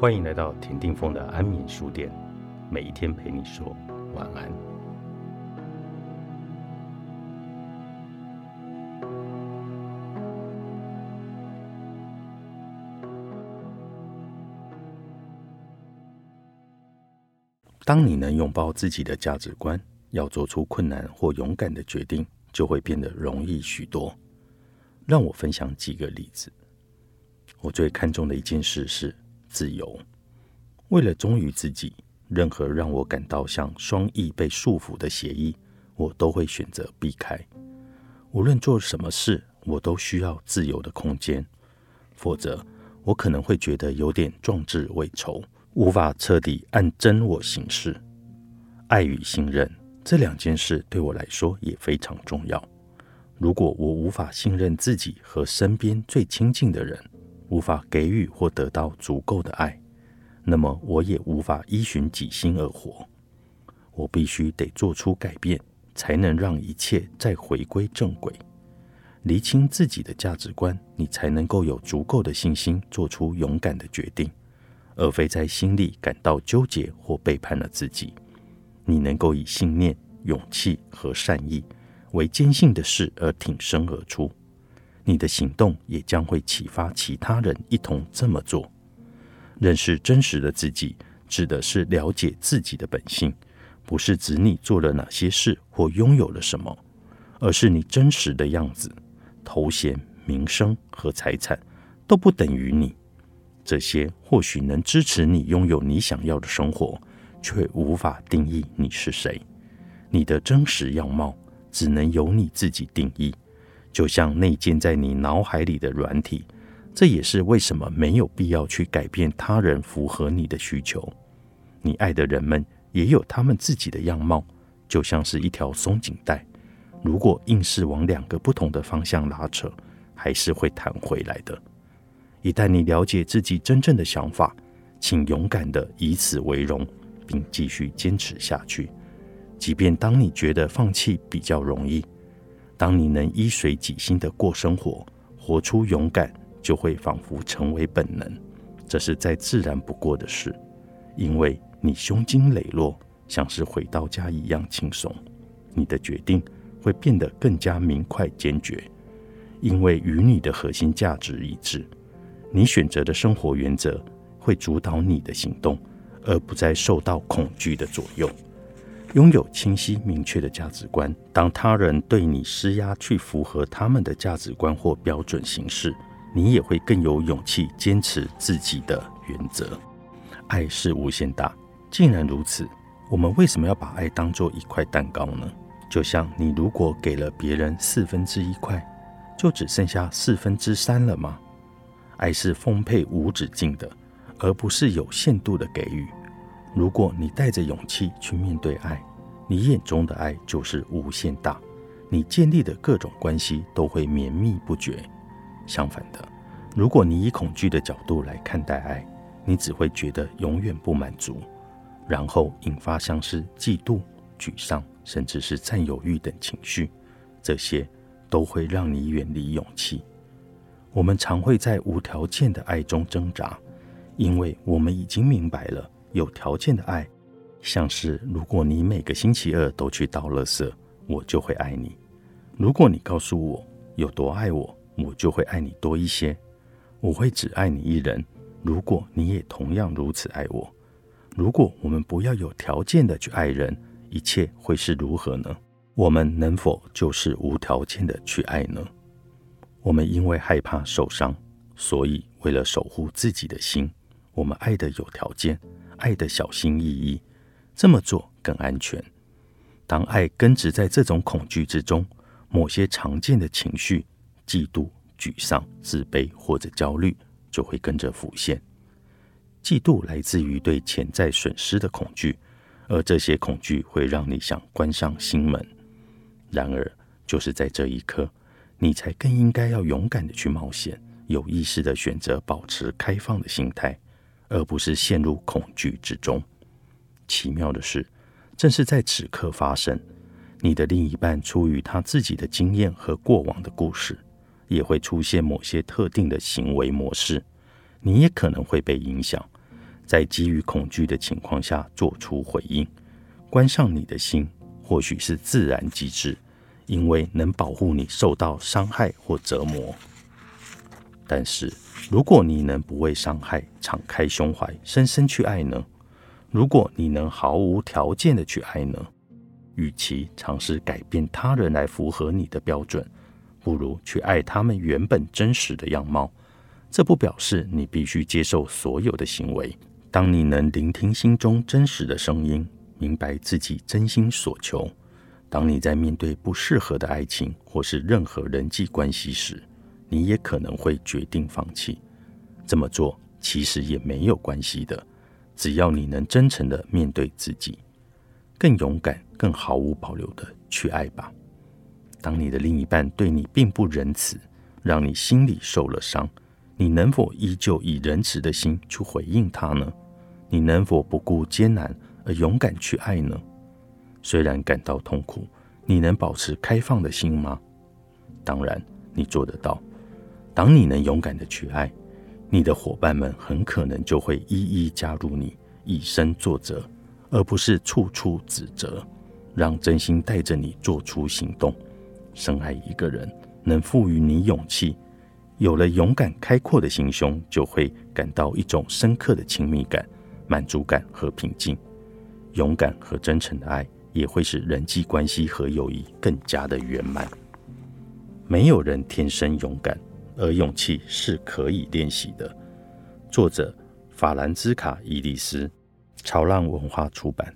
欢迎来到田定峰的安眠书店，每一天陪你说晚安。当你能拥抱自己的价值观，要做出困难或勇敢的决定，就会变得容易许多。让我分享几个例子。我最看重的一件事是自由。为了忠于自己，任何让我感到像双翼被束缚的协议，我都会选择避开。无论做什么事，我都需要自由的空间，否则我可能会觉得有点壮志未酬，无法彻底按真我行事。爱与信任这两件事对我来说也非常重要。如果我无法信任自己和身边最亲近的人，无法给予或得到足够的爱，那么我也无法依循己心而活。我必须得做出改变，才能让一切再回归正轨。厘清自己的价值观，你才能够有足够的信心做出勇敢的决定，而非在心里感到纠结或背叛了自己。你能够以信念、勇气和善意为坚信的事而挺身而出。你的行动也将会启发其他人一同这么做。认识真实的自己，指的是了解自己的本性，不是指你做了哪些事或拥有了什么，而是你真实的样子。头衔、名声和财产都不等于你，这些或许能支持你拥有你想要的生活，却无法定义你是谁。你的真实样貌只能由你自己定义。就像内建在你脑海里的软体，这也是为什么没有必要去改变他人符合你的需求。你爱的人们也有他们自己的样貌，就像是一条松紧带，如果硬是往两个不同的方向拉扯，还是会弹回来的。一旦你了解自己真正的想法，请勇敢的以此为荣，并继续坚持下去，即便当你觉得放弃比较容易。当你能依随己心的过生活，活出勇敢，就会仿佛成为本能。这是再自然不过的事，因为你胸襟磊落，像是回到家一样轻松。你的决定会变得更加明快坚决，因为与你的核心价值一致。你选择的生活原则会主导你的行动，而不再受到恐惧的左右。拥有清晰明确的价值观，当他人对你施压去符合他们的价值观或标准行事，你也会更有勇气坚持自己的原则。爱是无限大，既然如此，我们为什么要把爱当做一块蛋糕呢？就像你如果给了别人四分之一块，就只剩下四分之三了吗？爱是丰沛无止境的，而不是有限度的给予。如果你带着勇气去面对爱，你眼中的爱就是无限大，你建立的各种关系都会绵密不绝。相反的，如果你以恐惧的角度来看待爱，你只会觉得永远不满足，然后引发像是嫉妒、沮丧，甚至是占有欲等情绪，这些都会让你远离勇气。我们常会在无条件的爱中挣扎，因为我们已经明白了。有条件的爱，像是如果你每个星期二都去倒垃圾，我就会爱你；如果你告诉我有多爱我，我就会爱你多一些。我会只爱你一人，如果你也同样如此爱我。如果我们不要有条件的去爱人，一切会是如何呢？我们能否就是无条件的去爱呢？我们因为害怕受伤，所以为了守护自己的心，我们爱的有条件。爱的小心翼翼，这么做更安全。当爱根植在这种恐惧之中，某些常见的情绪——嫉妒、沮丧、自卑或者焦虑——就会跟着浮现。嫉妒来自于对潜在损失的恐惧，而这些恐惧会让你想关上心门。然而，就是在这一刻，你才更应该要勇敢的去冒险，有意识的选择保持开放的心态。而不是陷入恐惧之中。奇妙的是，正是在此刻发生，你的另一半出于他自己的经验和过往的故事，也会出现某些特定的行为模式。你也可能会被影响，在基于恐惧的情况下做出回应。关上你的心，或许是自然机制，因为能保护你受到伤害或折磨。但是，如果你能不为伤害敞开胸怀，深深去爱呢？如果你能毫无条件的去爱呢？与其尝试改变他人来符合你的标准，不如去爱他们原本真实的样貌。这不表示你必须接受所有的行为。当你能聆听心中真实的声音，明白自己真心所求，当你在面对不适合的爱情或是任何人际关系时，你也可能会决定放弃。这么做其实也没有关系的，只要你能真诚的面对自己，更勇敢、更毫无保留的去爱吧。当你的另一半对你并不仁慈，让你心里受了伤，你能否依旧以仁慈的心去回应他呢？你能否不顾艰难而勇敢去爱呢？虽然感到痛苦，你能保持开放的心吗？当然，你做得到。当你能勇敢的去爱，你的伙伴们很可能就会一一加入你，以身作则，而不是处处指责。让真心带着你做出行动。深爱一个人，能赋予你勇气。有了勇敢开阔的心胸，就会感到一种深刻的亲密感、满足感和平静。勇敢和真诚的爱，也会使人际关系和友谊更加的圆满。没有人天生勇敢。而勇气是可以练习的。作者：法兰兹卡·伊利斯，潮浪文化出版。